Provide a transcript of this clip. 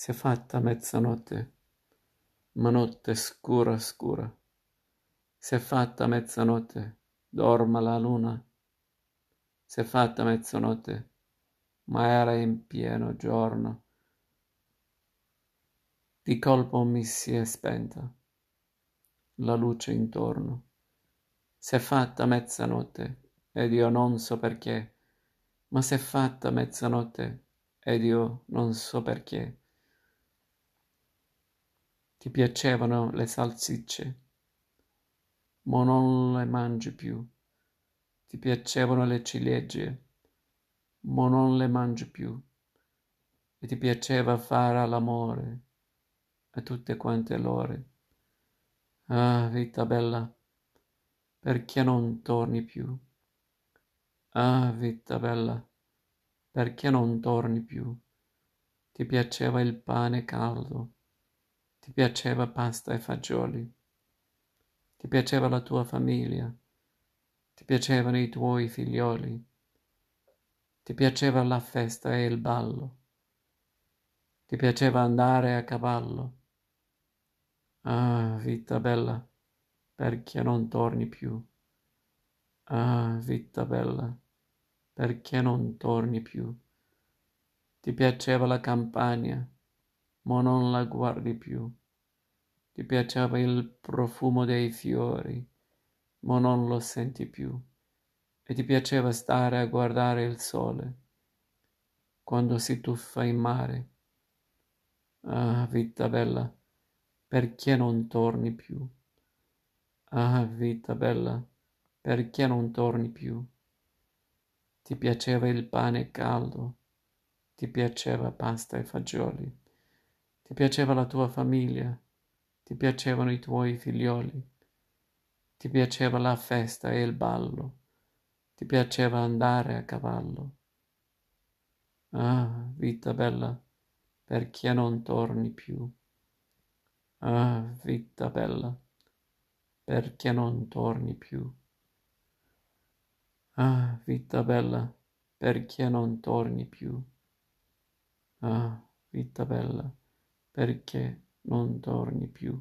S'è fatta mezzanotte, ma notte scura scura. S'è fatta mezzanotte, dorma la luna. S'è fatta mezzanotte, ma era in pieno giorno. Di colpo mi si è spenta la luce intorno. S'è fatta mezzanotte ed io non so perché, ma s'è fatta mezzanotte ed io non so perché. Ti piacevano le salsicce, ma non le mangi più. Ti piacevano le ciliegie, ma non le mangi più. E ti piaceva fare l'amore a tutte quante l'ore. Ah, vita bella, perché non torni più? Ah, vita bella, perché non torni più? Ti piaceva il pane caldo ti piaceva pasta e fagioli, ti piaceva la tua famiglia, ti piacevano i tuoi figlioli, ti piaceva la festa e il ballo, ti piaceva andare a cavallo. Ah, vita bella, perché non torni più? Ah, vita bella, perché non torni più? Ti piaceva la campagna, ma non la guardi più. Ti piaceva il profumo dei fiori, ma non lo senti più. E ti piaceva stare a guardare il sole quando si tuffa in mare. Ah, vita bella, perché non torni più? Ah, vita bella, perché non torni più? Ti piaceva il pane caldo, ti piaceva pasta e fagioli. Ti piaceva la tua famiglia, ti piacevano i tuoi figlioli, ti piaceva la festa e il ballo, ti piaceva andare a cavallo. Ah, vita bella, perché non torni più? Ah, vita bella, perché non torni più? Ah, vita bella, perché non torni più? Ah, vita bella perché non torni più?